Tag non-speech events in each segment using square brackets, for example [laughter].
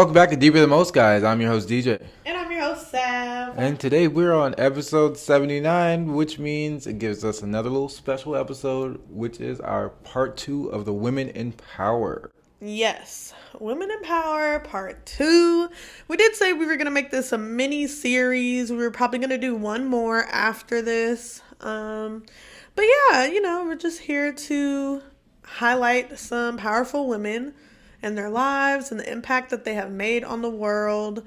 welcome back to Deeper Than Most Guys. I'm your host DJ. And I'm your host Sav. And today we're on episode 79, which means it gives us another little special episode, which is our part two of the Women in Power. Yes, Women in Power Part 2. We did say we were going to make this a mini series. We were probably going to do one more after this. Um, but yeah, you know, we're just here to highlight some powerful women and their lives and the impact that they have made on the world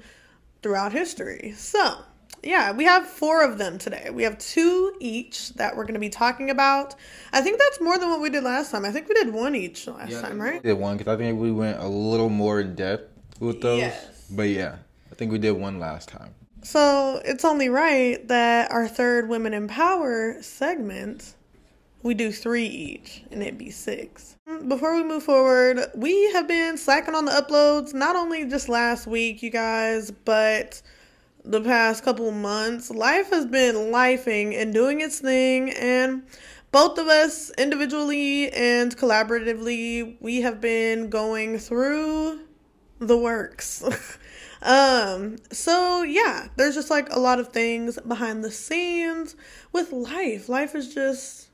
throughout history. So, yeah, we have four of them today. We have two each that we're going to be talking about. I think that's more than what we did last time. I think we did one each last yeah, time, right? We did one because I think we went a little more in depth with those. Yes. But yeah, I think we did one last time. So it's only right that our third Women in Power segment, we do three each and it'd be six. Before we move forward, we have been slacking on the uploads, not only just last week, you guys, but the past couple months. Life has been lifing and doing its thing, and both of us individually and collaboratively, we have been going through the works. [laughs] Um, so yeah, there's just like a lot of things behind the scenes with life. Life is just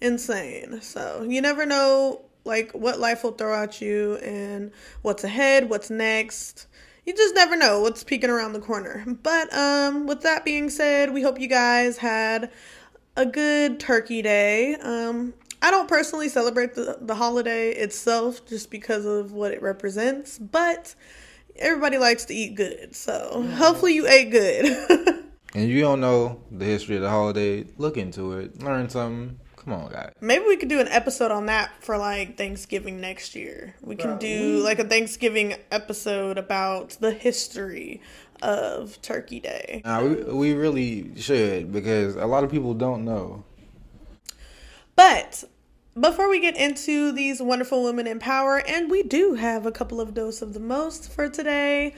insane. So you never know like what life will throw at you and what's ahead, what's next. You just never know what's peeking around the corner. But um with that being said, we hope you guys had a good turkey day. Um I don't personally celebrate the, the holiday itself just because of what it represents, but everybody likes to eat good. So hopefully you ate good. [laughs] and you don't know the history of the holiday, look into it, learn something. Come on, guys. Maybe we could do an episode on that for like Thanksgiving next year. We can do mm-hmm. like a Thanksgiving episode about the history of Turkey Day. Nah, we we really should because a lot of people don't know. But before we get into these wonderful women in power, and we do have a couple of dose of the most for today,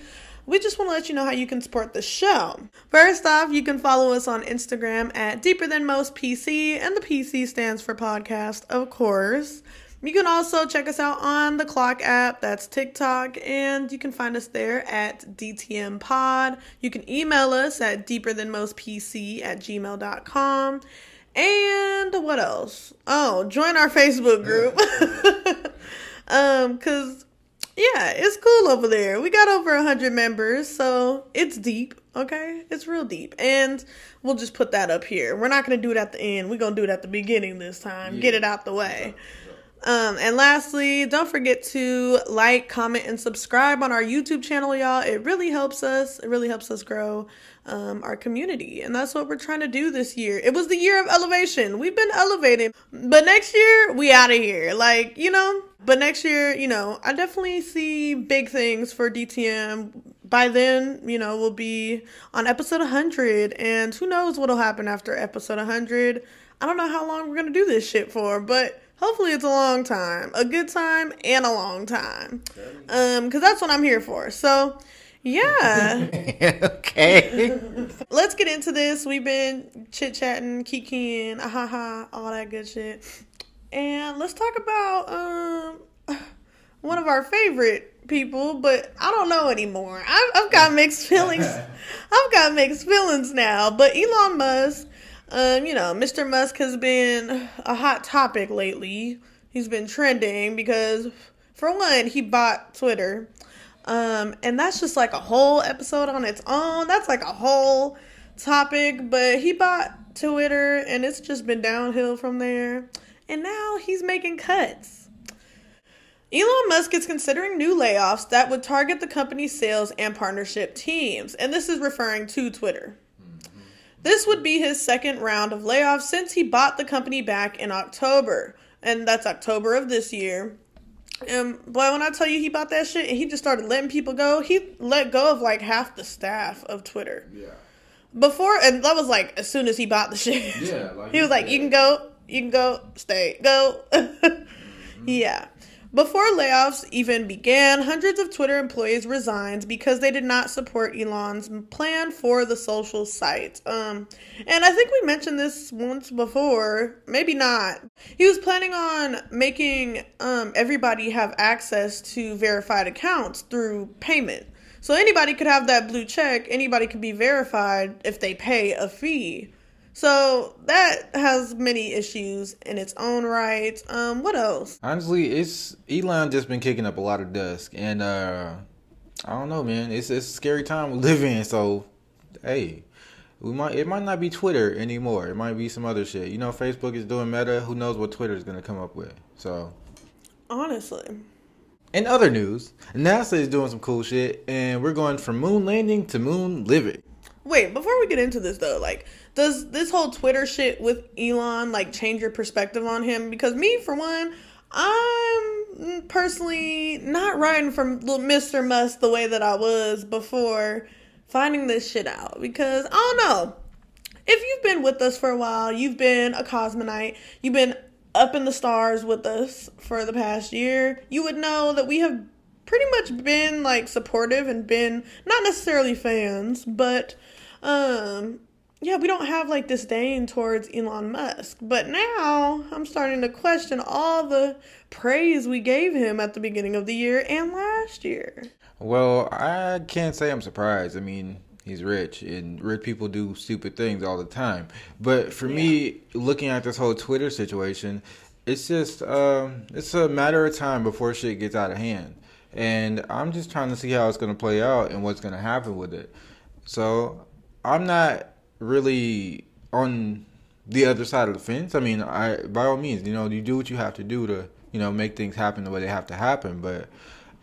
we just want to let you know how you can support the show. First off, you can follow us on Instagram at Deeper Than Most PC, and the PC stands for podcast, of course. You can also check us out on the Clock app, that's TikTok, and you can find us there at DTM Pod. You can email us at deeperthanmostpc at gmail.com. And what else? Oh, join our Facebook group. [laughs] um, cause yeah, it's cool over there. We got over a hundred members, so it's deep. Okay, it's real deep, and we'll just put that up here. We're not gonna do it at the end. We're gonna do it at the beginning this time. Yeah. Get it out the way. Um, and lastly, don't forget to like, comment, and subscribe on our YouTube channel, y'all. It really helps us. It really helps us grow um, our community. And that's what we're trying to do this year. It was the year of elevation. We've been elevating. But next year, we out of here. Like, you know, but next year, you know, I definitely see big things for DTM. By then, you know, we'll be on episode 100. And who knows what'll happen after episode 100. I don't know how long we're going to do this shit for, but hopefully it's a long time. A good time and a long time. Um, cuz that's what I'm here for. So, yeah. [laughs] okay. Let's get into this. We've been chit chatting, kikiing, ahaha, all that good shit. And let's talk about um [sighs] one of our favorite people, but I don't know anymore. I've, I've got mixed feelings. [laughs] I've got mixed feelings now. But Elon Musk, um, you know, Mr. Musk has been a hot topic lately. He's been trending because, for one, he bought Twitter um, and that's just like a whole episode on its own. That's like a whole topic. But he bought Twitter and it's just been downhill from there. And now he's making cuts. Elon Musk is considering new layoffs that would target the company's sales and partnership teams. And this is referring to Twitter. This would be his second round of layoffs since he bought the company back in October. And that's October of this year. And boy, when I tell you he bought that shit and he just started letting people go, he let go of like half the staff of Twitter. Yeah. Before and that was like as soon as he bought the shit. Yeah. Like [laughs] he was like, "You can go, you can go, stay, go." [laughs] mm-hmm. Yeah. Before layoffs even began, hundreds of Twitter employees resigned because they did not support Elon's plan for the social site. Um, and I think we mentioned this once before, maybe not. He was planning on making um, everybody have access to verified accounts through payment. So anybody could have that blue check. Anybody could be verified if they pay a fee. So that has many issues in its own right. Um, what else? Honestly, it's Elon just been kicking up a lot of dust, and uh, I don't know, man. It's it's a scary time we live in. So, hey, we might it might not be Twitter anymore. It might be some other shit. You know, Facebook is doing Meta. Who knows what Twitter is gonna come up with? So, honestly. In other news, NASA is doing some cool shit, and we're going from moon landing to moon living. Wait, before we get into this though, like, does this whole Twitter shit with Elon like change your perspective on him? Because me, for one, I'm personally not riding from Mr. Musk the way that I was before finding this shit out. Because I don't know. If you've been with us for a while, you've been a cosmonite, you've been up in the stars with us for the past year, you would know that we have pretty much been like supportive and been not necessarily fans, but um yeah, we don't have like disdain towards Elon Musk. But now I'm starting to question all the praise we gave him at the beginning of the year and last year. Well, I can't say I'm surprised. I mean, he's rich and rich people do stupid things all the time. But for yeah. me, looking at this whole Twitter situation, it's just um, it's a matter of time before shit gets out of hand. And I'm just trying to see how it's going to play out and what's going to happen with it. So I'm not really on the other side of the fence. I mean, I by all means, you know, you do what you have to do to, you know, make things happen the way they have to happen, but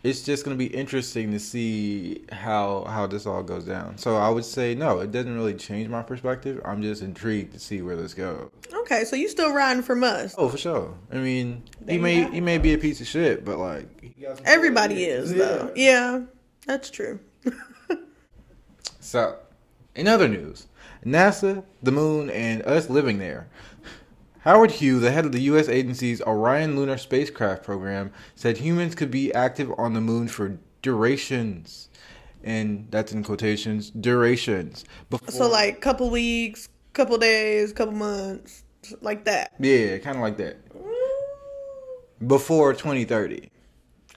it's just going to be interesting to see how how this all goes down. So I would say no, it doesn't really change my perspective. I'm just intrigued to see where this goes. Okay, so you still riding for Musk? Oh, for sure. I mean, he may he may be a piece of shit, but like everybody is yeah. though. Yeah, that's true. [laughs] so, in other news, NASA, the moon, and us living there. Howard Hughes, the head of the U.S. agency's Orion lunar spacecraft program, said humans could be active on the moon for durations. And that's in quotations, durations. Before, so, like, couple weeks, couple days, couple months, like that. Yeah, kind of like that. Before 2030.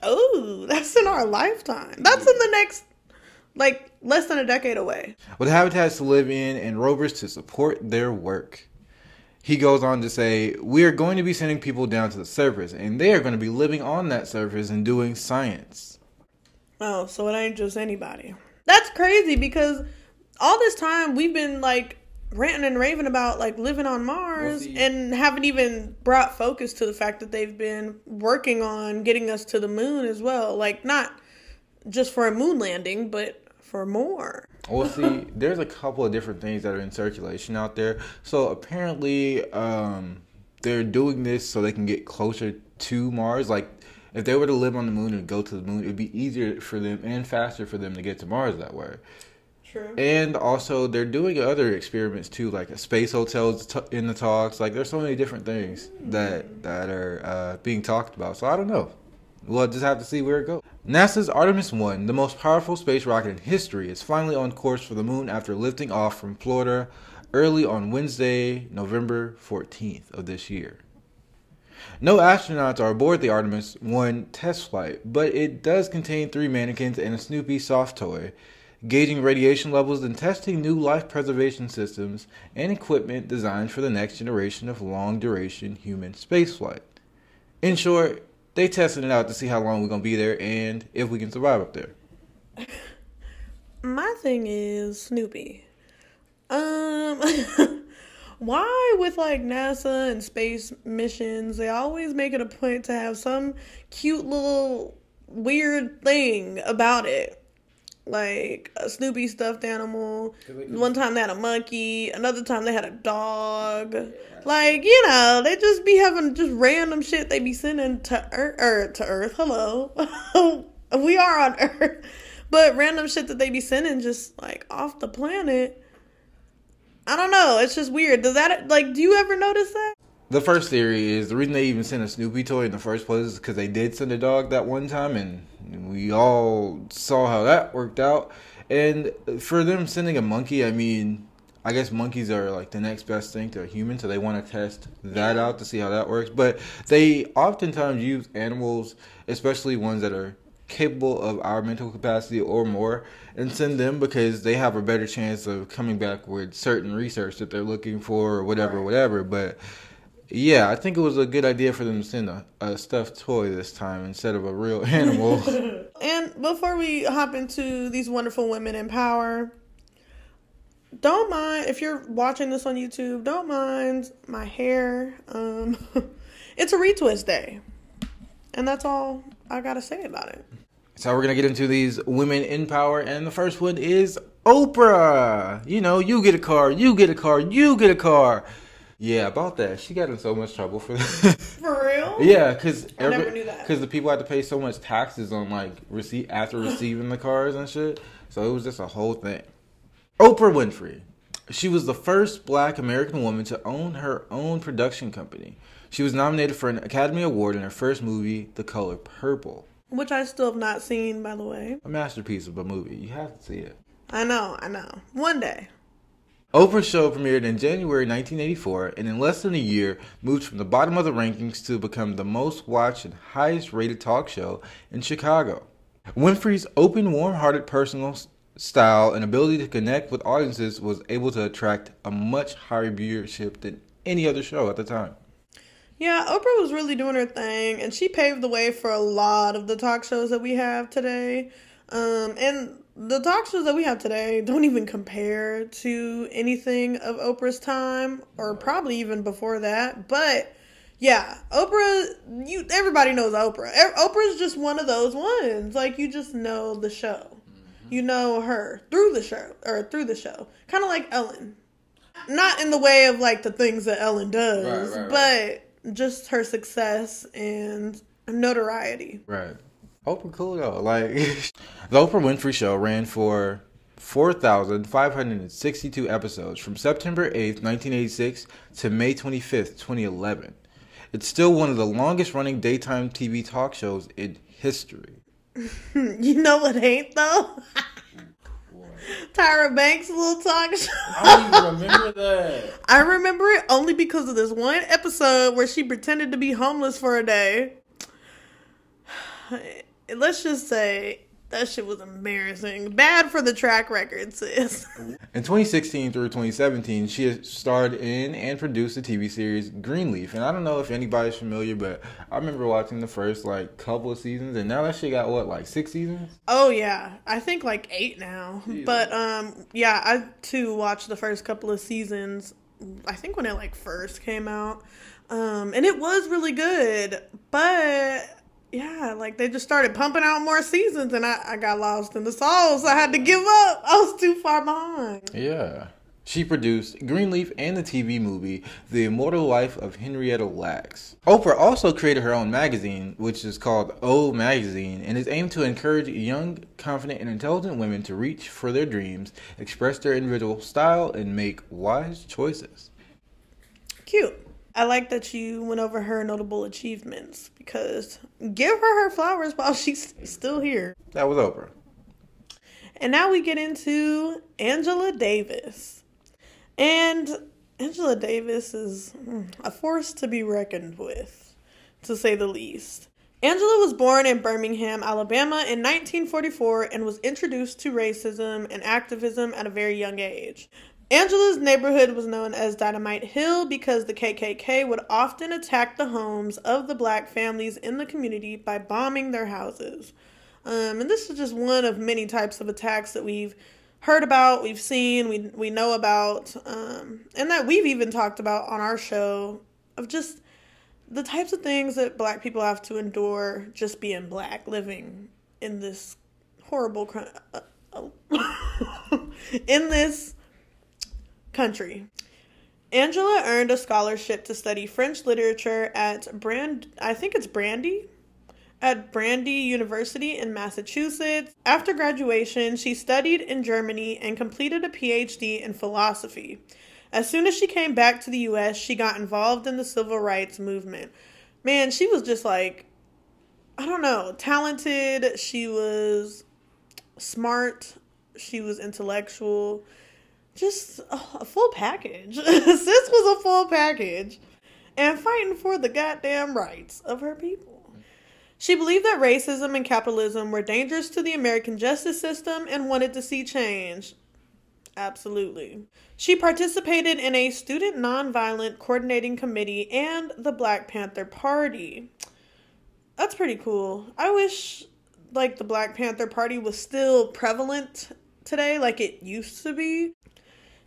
Oh, that's in our lifetime. That's in the next like less than a decade away. With habitats to live in and rovers to support their work. He goes on to say, We are going to be sending people down to the surface, and they are going to be living on that surface and doing science. Oh, so it ain't just anybody. That's crazy because all this time we've been like ranting and raving about like living on Mars we'll and haven't even brought focus to the fact that they've been working on getting us to the moon as well. Like, not just for a moon landing, but for more. well, see, [laughs] there's a couple of different things that are in circulation out there. So apparently, um, they're doing this so they can get closer to Mars. Like, if they were to live on the moon and go to the moon, it'd be easier for them and faster for them to get to Mars that way. True. And also, they're doing other experiments too, like a space hotels in the talks. Like, there's so many different things that that are uh, being talked about. So I don't know. We'll just have to see where it goes. NASA's Artemis 1, the most powerful space rocket in history, is finally on course for the moon after lifting off from Florida early on Wednesday, November 14th of this year. No astronauts are aboard the Artemis 1 test flight, but it does contain three mannequins and a Snoopy soft toy, gauging radiation levels and testing new life preservation systems and equipment designed for the next generation of long duration human spaceflight. In short, they testing it out to see how long we're gonna be there and if we can survive up there. [laughs] My thing is Snoopy. Um, [laughs] why with like NASA and space missions, they always make it a point to have some cute little weird thing about it. Like a Snoopy stuffed animal. One time they had a monkey. Another time they had a dog. Like, you know, they just be having just random shit they be sending to Earth, or er, to Earth. Hello. [laughs] we are on Earth. But random shit that they be sending just like off the planet. I don't know. It's just weird. Does that, like, do you ever notice that? The first theory is the reason they even sent a Snoopy toy in the first place is because they did send a dog that one time, and we all saw how that worked out. And for them sending a monkey, I mean, I guess monkeys are like the next best thing to a human, so they want to test that out to see how that works. But they oftentimes use animals, especially ones that are capable of our mental capacity or more and send them because they have a better chance of coming back with certain research that they're looking for or whatever, right. whatever. But yeah, I think it was a good idea for them to send a, a stuffed toy this time instead of a real [laughs] animal. [laughs] and before we hop into these wonderful women in power, don't mind if you're watching this on YouTube, don't mind my hair. Um, [laughs] it's a retwist day. And that's all I got to say about it. So we're going to get into these women in power and the first one is Oprah. You know, you get a car, you get a car, you get a car. Yeah, about that. She got in so much trouble for that. [laughs] For real? yeah, because because the people had to pay so much taxes on like receipt after [laughs] receiving the cars and shit. So it was just a whole thing. Oprah Winfrey. She was the first black American woman to own her own production company. She was nominated for an Academy Award in her first movie, The Color Purple. Which I still have not seen, by the way. A masterpiece of a movie. You have to see it. I know, I know. One day. Oprah's show premiered in January 1984 and in less than a year moved from the bottom of the rankings to become the most watched and highest rated talk show in Chicago. Winfrey's open, warm hearted personal style and ability to connect with audiences was able to attract a much higher viewership than any other show at the time. Yeah, Oprah was really doing her thing and she paved the way for a lot of the talk shows that we have today. Um, and the talk shows that we have today don't even compare to anything of Oprah's time or probably even before that. But yeah, Oprah, you everybody knows Oprah. Oprah's just one of those ones. Like you just know the show. Mm-hmm. You know her through the show or through the show. Kind of like Ellen. Not in the way of like the things that Ellen does, right, right, right. but just her success and notoriety. Right. Oprah cool though. Like [laughs] the Oprah Winfrey Show ran for 4,562 episodes from September 8th, 1986 to May 25th, 2011. It's still one of the longest running daytime TV talk shows in history. [laughs] you know what ain't though? Tyra Banks' little talk show. I don't even remember that. I remember it only because of this one episode where she pretended to be homeless for a day let's just say that shit was embarrassing. Bad for the track record, sis. In 2016 through 2017, she starred in and produced the TV series Greenleaf. And I don't know if anybody's familiar, but I remember watching the first like couple of seasons, and now that shit got what like six seasons. Oh yeah, I think like eight now. But um, yeah, I too watched the first couple of seasons. I think when it like first came out, um, and it was really good, but yeah, like they just started pumping out more seasons, and I, I got lost in the sauce. I had to give up. I was too far behind. Yeah. She produced Greenleaf and the TV movie The Immortal Life of Henrietta Lacks. Oprah also created her own magazine, which is called O Magazine, and is aimed to encourage young, confident, and intelligent women to reach for their dreams, express their individual style, and make wise choices. Cute. I like that you went over her notable achievements because give her her flowers while she's still here. That was Oprah. And now we get into Angela Davis. And Angela Davis is hmm, a force to be reckoned with, to say the least. Angela was born in Birmingham, Alabama in 1944 and was introduced to racism and activism at a very young age. Angela's neighborhood was known as Dynamite Hill because the KKK would often attack the homes of the black families in the community by bombing their houses. Um, and this is just one of many types of attacks that we've heard about, we've seen, we, we know about, um, and that we've even talked about on our show of just the types of things that black people have to endure just being black, living in this horrible, uh, uh, [laughs] in this country. Angela earned a scholarship to study French literature at Brand I think it's Brandy at Brandy University in Massachusetts. After graduation, she studied in Germany and completed a PhD in philosophy. As soon as she came back to the US, she got involved in the civil rights movement. Man, she was just like I don't know, talented, she was smart, she was intellectual just a full package. [laughs] Sis was a full package and fighting for the goddamn rights of her people. She believed that racism and capitalism were dangerous to the American justice system and wanted to see change. Absolutely. She participated in a student nonviolent coordinating committee and the Black Panther Party. That's pretty cool. I wish like the Black Panther Party was still prevalent today like it used to be.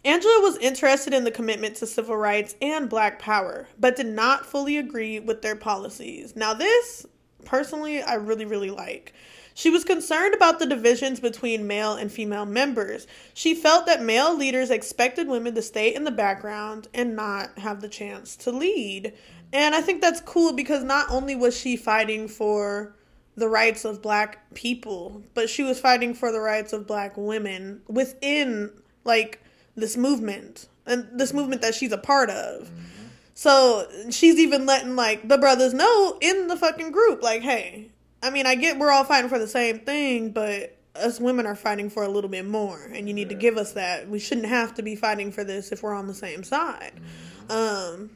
Angela was interested in the commitment to civil rights and black power, but did not fully agree with their policies. Now, this, personally, I really, really like. She was concerned about the divisions between male and female members. She felt that male leaders expected women to stay in the background and not have the chance to lead. And I think that's cool because not only was she fighting for the rights of black people, but she was fighting for the rights of black women within like this movement and this movement that she's a part of. Mm-hmm. So she's even letting like the brothers know in the fucking group, like, hey, I mean, I get we're all fighting for the same thing, but us women are fighting for a little bit more, and you need to give us that. We shouldn't have to be fighting for this if we're on the same side. Mm-hmm. Um,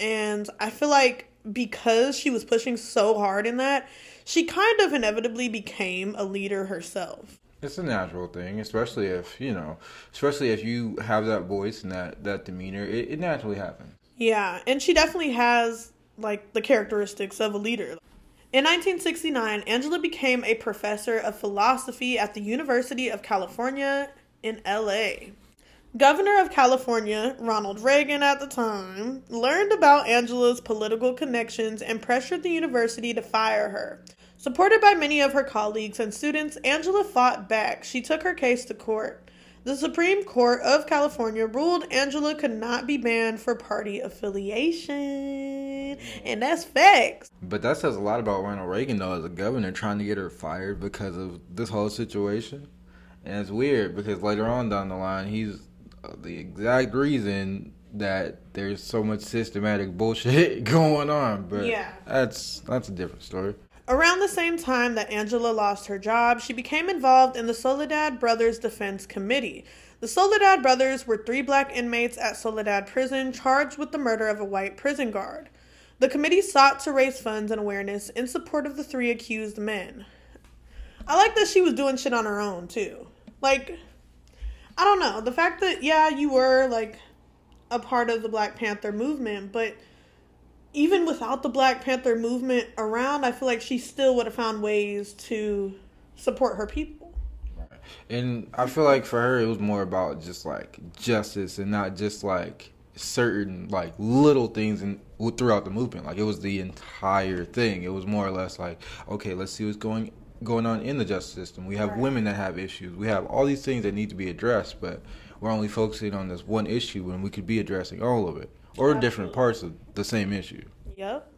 and I feel like because she was pushing so hard in that, she kind of inevitably became a leader herself. It's a natural thing, especially if you know, especially if you have that voice and that that demeanor. It, it naturally happens. Yeah, and she definitely has like the characteristics of a leader. In 1969, Angela became a professor of philosophy at the University of California in LA. Governor of California, Ronald Reagan at the time, learned about Angela's political connections and pressured the university to fire her. Supported by many of her colleagues and students, Angela fought back. She took her case to court. The Supreme Court of California ruled Angela could not be banned for party affiliation. And that's facts. But that says a lot about Ronald Reagan, though, as a governor, trying to get her fired because of this whole situation. And it's weird because later on down the line, he's uh, the exact reason that there's so much systematic bullshit [laughs] going on. But yeah. that's that's a different story. Around the same time that Angela lost her job, she became involved in the Soledad Brothers Defense Committee. The Soledad brothers were three black inmates at Soledad Prison charged with the murder of a white prison guard. The committee sought to raise funds and awareness in support of the three accused men. I like that she was doing shit on her own, too. Like, I don't know. The fact that, yeah, you were, like, a part of the Black Panther movement, but even without the Black Panther movement around, I feel like she still would have found ways to support her people. And I feel like for her, it was more about just like justice and not just like certain like little things in throughout the movement. Like it was the entire thing. It was more or less like, okay, let's see what's going going on in the justice system. We have right. women that have issues. We have all these things that need to be addressed, but we're only focusing on this one issue when we could be addressing all of it or different parts of the same issue. Yep.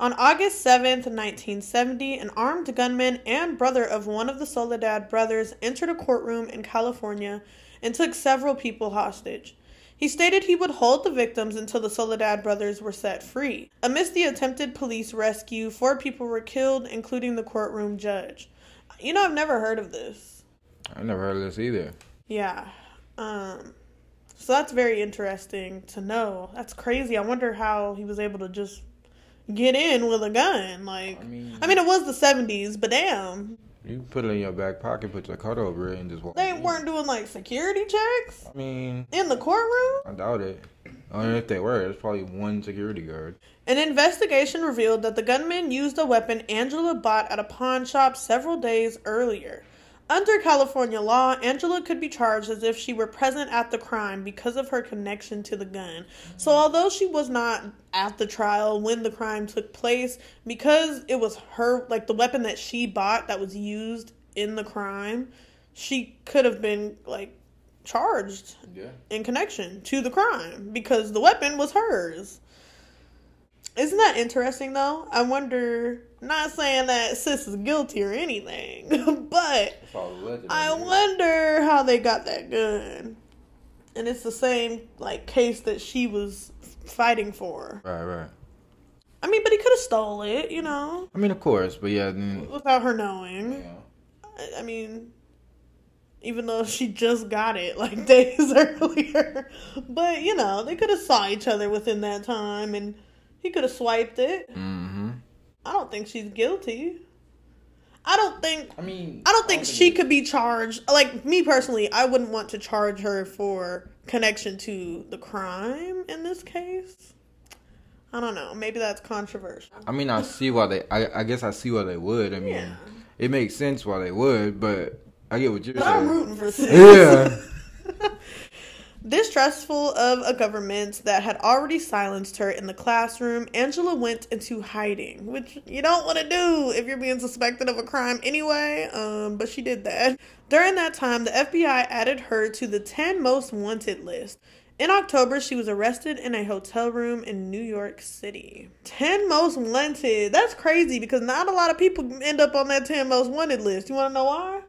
On August 7th, 1970, an armed gunman and brother of one of the Soledad brothers entered a courtroom in California and took several people hostage. He stated he would hold the victims until the Soledad brothers were set free. Amidst the attempted police rescue, four people were killed, including the courtroom judge. You know, I've never heard of this. I've never heard of this either. Yeah. Um, so that's very interesting to know. That's crazy. I wonder how he was able to just get in with a gun. Like, I mean, I mean it was the seventies, but damn. You put it in your back pocket, put your coat over it, and just walk. They in. weren't doing like security checks. I mean, in the courtroom. I doubt it. I mean, if they were, it's probably one security guard. An investigation revealed that the gunman used a weapon Angela bought at a pawn shop several days earlier. Under California law, Angela could be charged as if she were present at the crime because of her connection to the gun. So, although she was not at the trial when the crime took place, because it was her, like the weapon that she bought that was used in the crime, she could have been, like, charged yeah. in connection to the crime because the weapon was hers. Isn't that interesting though? I wonder. Not saying that sis is guilty or anything, [laughs] but I wonder how they got that gun. And it's the same like case that she was fighting for. Right, right. I mean, but he could have stole it, you know. I mean, of course, but yeah, without her knowing. Yeah. I, I mean, even though she just got it like [laughs] days [laughs] earlier, but you know, they could have saw each other within that time and he could have swiped it. Mm-hmm. I don't think she's guilty. I don't think I mean, I don't think she could be charged. Like me personally, I wouldn't want to charge her for connection to the crime in this case. I don't know. Maybe that's controversial. I mean, I see why they. I, I guess I see why they would. I mean, Yeah. it makes sense why they would, but I get what you're But I'm saying. rooting for [laughs] sis. Yeah. [laughs] Distrustful of a government that had already silenced her in the classroom, Angela went into hiding, which you don't want to do if you're being suspected of a crime anyway. Um, but she did that. During that time, the FBI added her to the 10 most wanted list. In October, she was arrested in a hotel room in New York City. 10 most wanted. That's crazy because not a lot of people end up on that 10 most wanted list. You want to know why?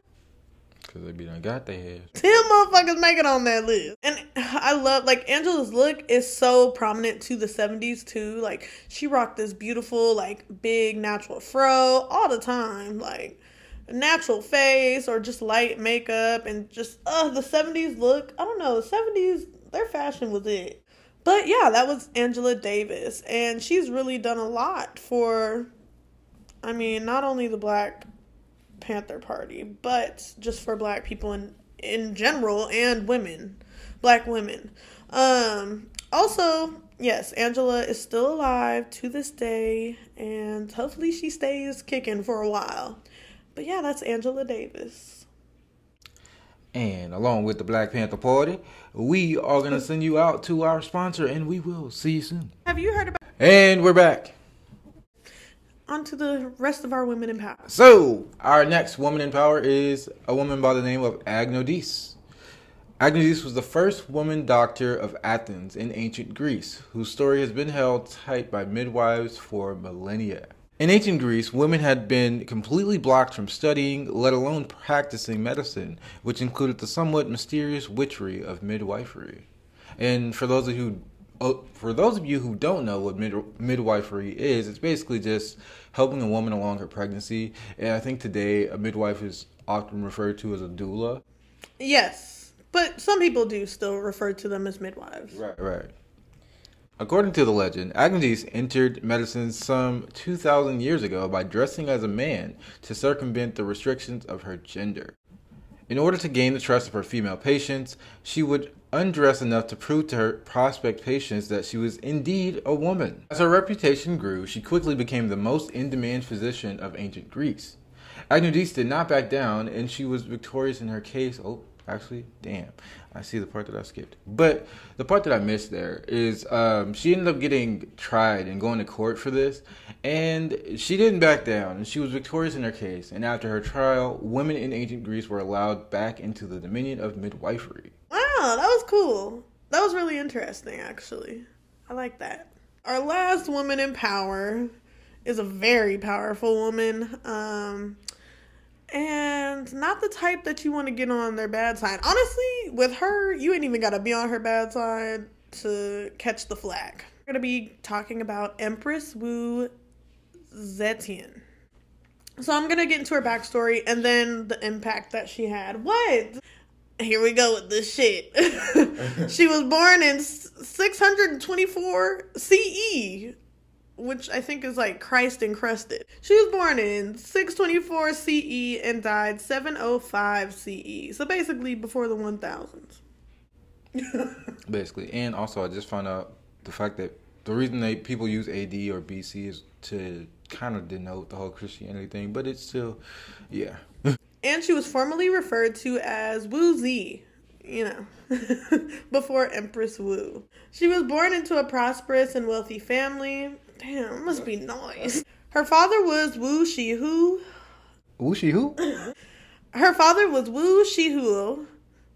Because they be done got their head. Ten motherfuckers make it on that list. And I love like Angela's look is so prominent to the 70s too. Like she rocked this beautiful, like big natural fro all the time. Like a natural face or just light makeup and just uh the 70s look. I don't know, the 70s, their fashion was it. But yeah, that was Angela Davis. And she's really done a lot for I mean, not only the black Panther Party, but just for black people in in general and women, black women. Um also, yes, Angela is still alive to this day and hopefully she stays kicking for a while. But yeah, that's Angela Davis. And along with the Black Panther Party, we are going to send you out to our sponsor, and we will see you soon. Have you heard about And we're back. On to the rest of our women in power? So, our next woman in power is a woman by the name of Agnodice. Agnodice was the first woman doctor of Athens in ancient Greece, whose story has been held tight by midwives for millennia. In ancient Greece, women had been completely blocked from studying, let alone practicing medicine, which included the somewhat mysterious witchery of midwifery. And for those of you oh, Oh, for those of you who don't know what mid- midwifery is, it's basically just helping a woman along her pregnancy. And I think today a midwife is often referred to as a doula. Yes, but some people do still refer to them as midwives. Right, right. According to the legend, Agnes entered medicine some 2,000 years ago by dressing as a man to circumvent the restrictions of her gender. In order to gain the trust of her female patients, she would undress enough to prove to her prospect patients that she was indeed a woman. As her reputation grew, she quickly became the most in demand physician of ancient Greece. Agnodice did not back down, and she was victorious in her case. Oh, actually, damn. I see the part that I skipped. But the part that I missed there is um, she ended up getting tried and going to court for this, and she didn't back down, and she was victorious in her case. And after her trial, women in ancient Greece were allowed back into the dominion of midwifery. That was cool. That was really interesting, actually. I like that. Our last woman in power is a very powerful woman. Um, and not the type that you want to get on their bad side. Honestly, with her, you ain't even got to be on her bad side to catch the flag. We're going to be talking about Empress Wu Zetian. So I'm going to get into her backstory and then the impact that she had. What? Here we go with this shit. [laughs] she was born in 624 CE, which I think is like Christ encrusted. She was born in 624 CE and died 705 CE. So basically before the 1000s. [laughs] basically. And also, I just found out the fact that the reason that people use AD or BC is to kind of denote the whole Christianity thing, but it's still, yeah. And she was formerly referred to as Wu Zi, you know, [laughs] before Empress Wu. She was born into a prosperous and wealthy family. Damn, it must be nice. Her father was Wu Shihu. She who? Her father was Wu Shihu,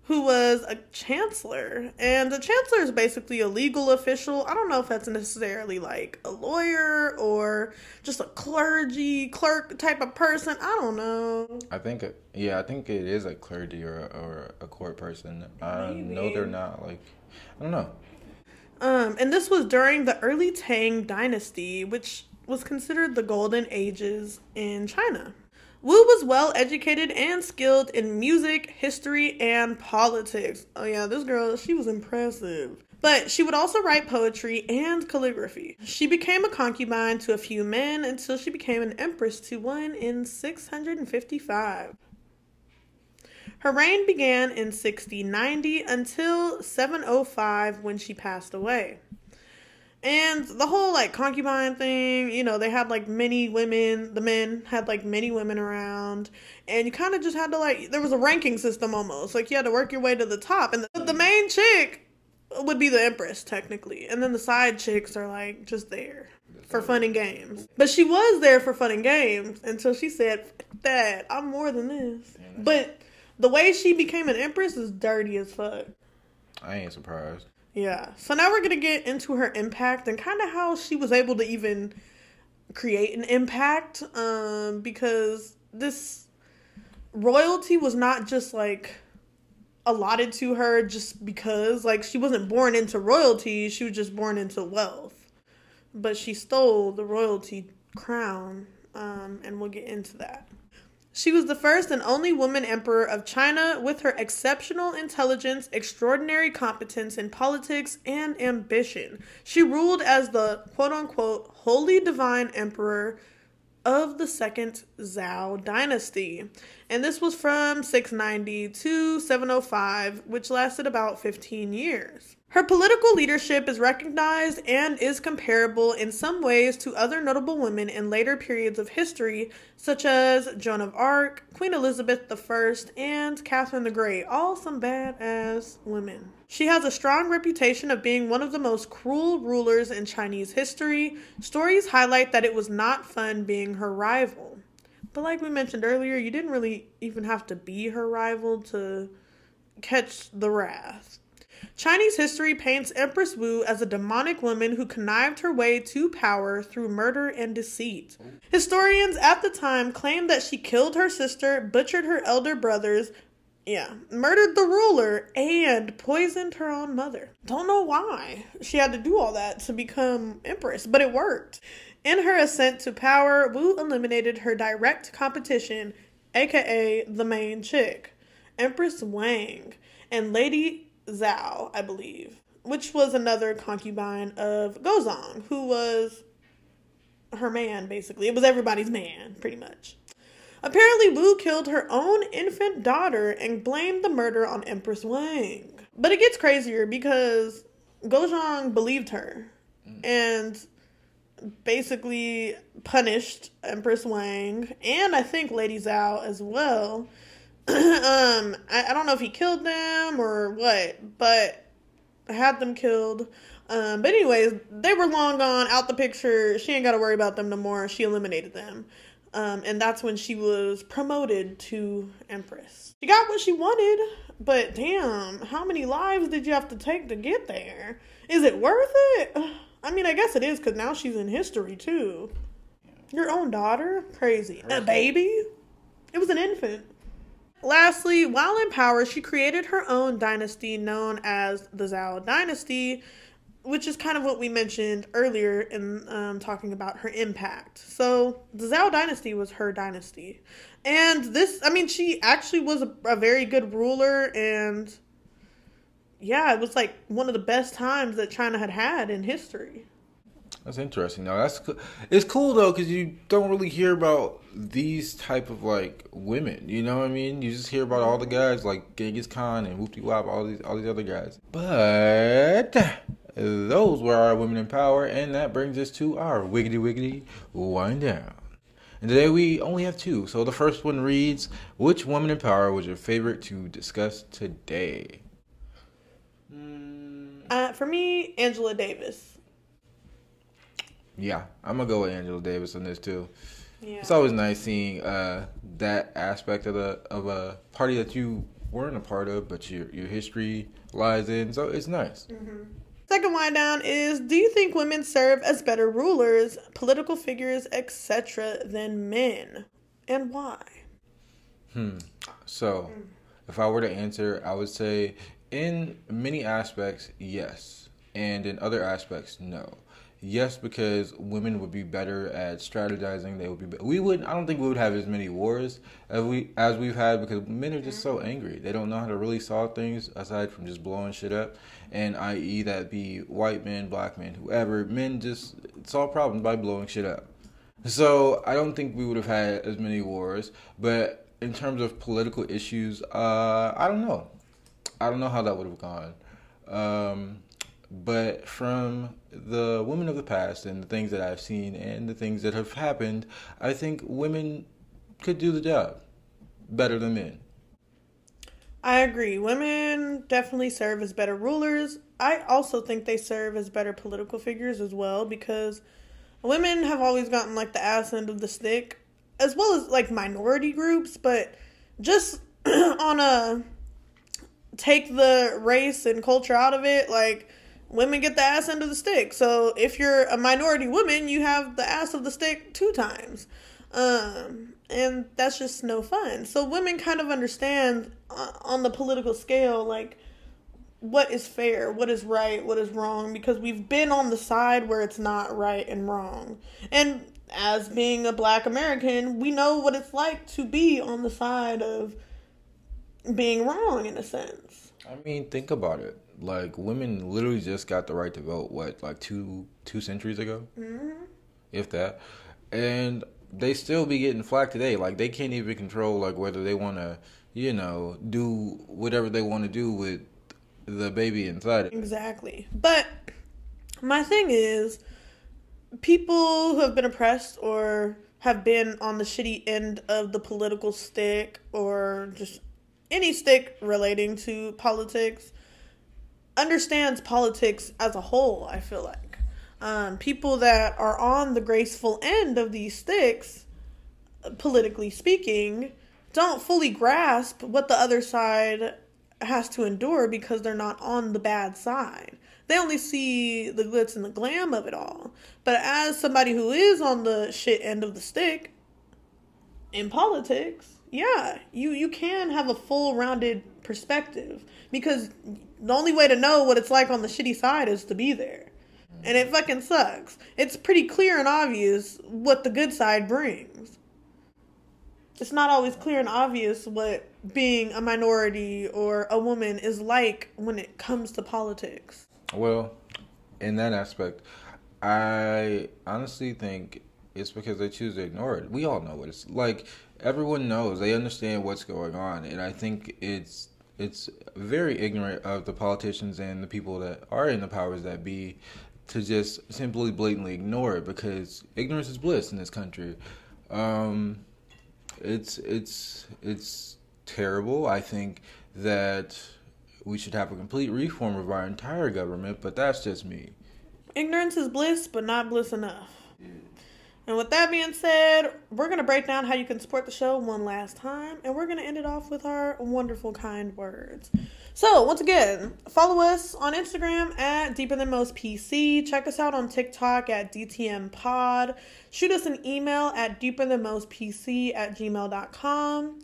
who was a chancellor. And a chancellor is basically a legal official. I don't know if that's necessarily like a lawyer or just a clergy clerk type of person. I don't know. I think, yeah, I think it is a clergy or a, or a court person. I know they're not like, I don't know. Um, and this was during the early Tang dynasty, which was considered the golden ages in China. Wu was well educated and skilled in music, history, and politics. Oh, yeah, this girl, she was impressive. But she would also write poetry and calligraphy. She became a concubine to a few men until she became an empress to one in 655. Her reign began in 6090 until 705 when she passed away. And the whole like concubine thing, you know, they had like many women, the men had like many women around, and you kind of just had to like, there was a ranking system almost. Like you had to work your way to the top. And the, the main chick would be the empress, technically. And then the side chicks are like just there for fun and games. But she was there for fun and games until she said, that I'm more than this. But the way she became an empress is dirty as fuck. I ain't surprised. Yeah. So now we're going to get into her impact and kind of how she was able to even create an impact um because this royalty was not just like allotted to her just because like she wasn't born into royalty, she was just born into wealth. But she stole the royalty crown um and we'll get into that. She was the first and only woman emperor of China with her exceptional intelligence, extraordinary competence in politics, and ambition. She ruled as the quote unquote holy divine emperor of the second Zhou dynasty. And this was from 690 to 705, which lasted about 15 years. Her political leadership is recognized and is comparable in some ways to other notable women in later periods of history, such as Joan of Arc, Queen Elizabeth I, and Catherine the Great, all some badass women. She has a strong reputation of being one of the most cruel rulers in Chinese history. Stories highlight that it was not fun being her rival. But like we mentioned earlier, you didn't really even have to be her rival to catch the wrath. Chinese history paints Empress Wu as a demonic woman who connived her way to power through murder and deceit. Historians at the time claimed that she killed her sister, butchered her elder brothers, yeah, murdered the ruler, and poisoned her own mother. Don't know why she had to do all that to become empress, but it worked. In her ascent to power, Wu eliminated her direct competition, aka the main chick, Empress Wang, and Lady Zhao, I believe, which was another concubine of Gaozong, who was her man, basically. It was everybody's man, pretty much. Apparently, Wu killed her own infant daughter and blamed the murder on Empress Wang. But it gets crazier because Gaozong believed her and basically punished Empress Wang and I think Lady Zhao as well. [clears throat] um, I, I don't know if he killed them or what, but had them killed. Um, but anyways, they were long gone, out the picture. She ain't got to worry about them no more. She eliminated them. Um, and that's when she was promoted to Empress. She got what she wanted, but damn, how many lives did you have to take to get there? Is it worth it? [sighs] I mean, I guess it is because now she's in history too. Your own daughter? Crazy. A baby? It was an infant. Lastly, while in power, she created her own dynasty known as the Zhou dynasty, which is kind of what we mentioned earlier in um, talking about her impact. So the Zhou dynasty was her dynasty, and this, I mean, she actually was a, a very good ruler, and yeah, it was like one of the best times that China had had in history. That's interesting. Now that's it's cool though because you don't really hear about these type of like women. You know what I mean? You just hear about all the guys like Genghis Khan and Whoopty Wop, all these all these other guys. But those were our women in power, and that brings us to our wiggity wiggity wind down. And today we only have two. So the first one reads, "Which woman in power was your favorite to discuss today?" Uh, for me, Angela Davis. Yeah, I'm gonna go with Angela Davis on this too. Yeah. It's always nice seeing uh, that aspect of the of a party that you weren't a part of, but your your history lies in. So it's nice. Second wind down is Do you think women serve as better rulers, political figures, etc., than men? And why? Hmm. So, if I were to answer, I would say in many aspects, yes, and in other aspects, no. Yes, because women would be better at strategizing. They would be. We would. I don't think we would have as many wars as we as we've had because men are just so angry. They don't know how to really solve things aside from just blowing shit up, and i.e. that be white men, black men, whoever. Men just solve problems by blowing shit up. So I don't think we would have had as many wars. But in terms of political issues, uh, I don't know. I don't know how that would have gone. Um, but from the women of the past and the things that I've seen and the things that have happened, I think women could do the job better than men. I agree. Women definitely serve as better rulers. I also think they serve as better political figures as well because women have always gotten like the ass end of the stick as well as like minority groups, but just [clears throat] on a take the race and culture out of it, like women get the ass end of the stick. So if you're a minority woman, you have the ass of the stick two times. Um, and that's just no fun. So women kind of understand uh, on the political scale, like what is fair, what is right, what is wrong, because we've been on the side where it's not right and wrong. And as being a black American, we know what it's like to be on the side of being wrong in a sense. I mean, think about it. Like women literally just got the right to vote. What, like two two centuries ago, mm-hmm. if that, and they still be getting flack today. Like they can't even control like whether they want to, you know, do whatever they want to do with the baby inside. Exactly. But my thing is, people who have been oppressed or have been on the shitty end of the political stick or just any stick relating to politics understands politics as a whole, I feel like. Um, people that are on the graceful end of these sticks, politically speaking, don't fully grasp what the other side has to endure because they're not on the bad side. They only see the glitz and the glam of it all. But as somebody who is on the shit end of the stick in politics, yeah, you you can have a full rounded perspective because the only way to know what it's like on the shitty side is to be there. And it fucking sucks. It's pretty clear and obvious what the good side brings. It's not always clear and obvious what being a minority or a woman is like when it comes to politics. Well, in that aspect, I honestly think it's because they choose to ignore it. We all know what it's like. Everyone knows. They understand what's going on, and I think it's it's very ignorant of the politicians and the people that are in the powers that be to just simply blatantly ignore it because ignorance is bliss in this country. Um, it's it's it's terrible. I think that we should have a complete reform of our entire government, but that's just me. Ignorance is bliss, but not bliss enough. And with that being said, we're going to break down how you can support the show one last time, and we're going to end it off with our wonderful, kind words. So, once again, follow us on Instagram at Deeper Than Most PC. Check us out on TikTok at DTM Pod. Shoot us an email at Deeper Than Most PC at gmail.com.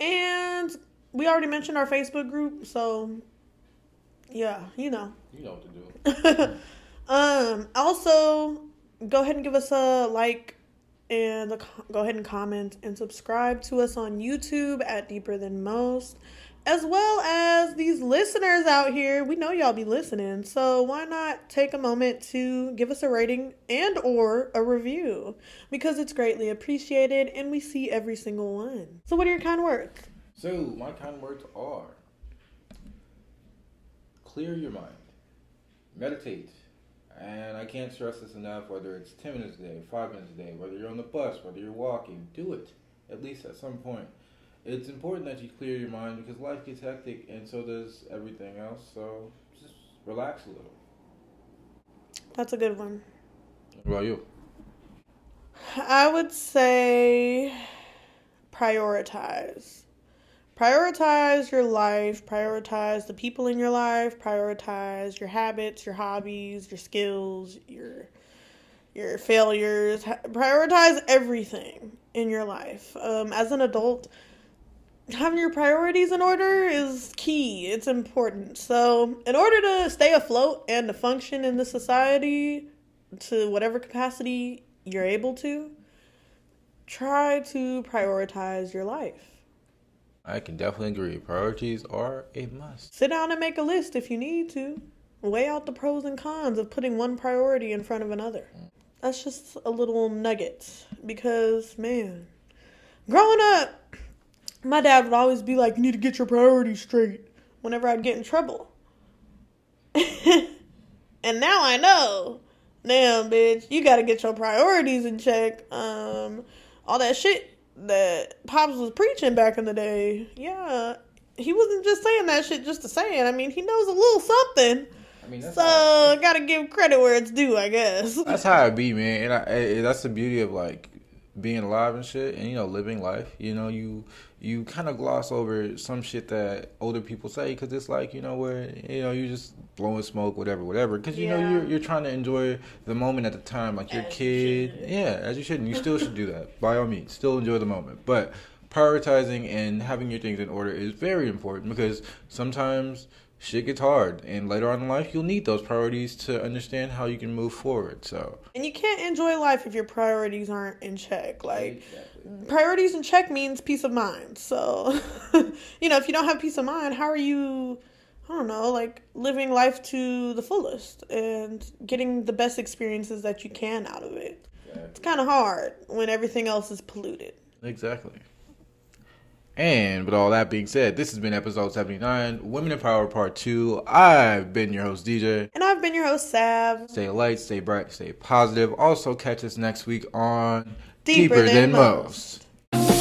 And we already mentioned our Facebook group, so yeah, you know. You know what to do. [laughs] um, also, go ahead and give us a like and a, go ahead and comment and subscribe to us on YouTube at Deeper Than Most, as well as these listeners out here. We know y'all be listening, so why not take a moment to give us a rating and or a review because it's greatly appreciated and we see every single one. So, what are your kind words? So, my kind words are clear your mind, meditate and I can't stress this enough whether it's 10 minutes a day, 5 minutes a day, whether you're on the bus, whether you're walking, do it at least at some point. It's important that you clear your mind because life gets hectic and so does everything else. So just relax a little. That's a good one. What about you? I would say prioritize prioritize your life, prioritize the people in your life, prioritize your habits, your hobbies, your skills, your your failures, prioritize everything in your life. Um, as an adult, having your priorities in order is key. It's important. So, in order to stay afloat and to function in the society to whatever capacity you're able to, try to prioritize your life. I can definitely agree. Priorities are a must. Sit down and make a list if you need to. Weigh out the pros and cons of putting one priority in front of another. That's just a little nugget because, man, growing up, my dad would always be like, You need to get your priorities straight whenever I'd get in trouble. [laughs] and now I know. Damn, bitch, you gotta get your priorities in check. Um, all that shit that Pops was preaching back in the day, yeah, he wasn't just saying that shit just to say it. I mean, he knows a little something. I mean, So, how, gotta give credit where it's due, I guess. that's how it be, man. And I, I, that's the beauty of like being alive and shit, and you know, living life. You know, you you kind of gloss over some shit that older people say because it's like you know where you know you're just blowing smoke, whatever, whatever. Because you know you're you're trying to enjoy the moment at the time, like your As you kid. should. Yeah, as you should. And you still should do [laughs] that by all means. Still enjoy the moment, but prioritizing and having your things in order is very important because sometimes shit gets hard and later on in life you'll need those priorities to understand how you can move forward so And you can't enjoy life if your priorities aren't in check. Like, priorities in check means peace of mind. So, [laughs] you know, if you don't have peace of mind, how are you, I don't know, like living life to the fullest and getting the best experiences that you can out of it? It's kind of hard when everything else is polluted. exactly and with all that being said this has been episode 79 women in power part 2 i've been your host dj And I've been your host, Sav. stay light stay bright stay positive also catch us next week on deeper, than, than most. most.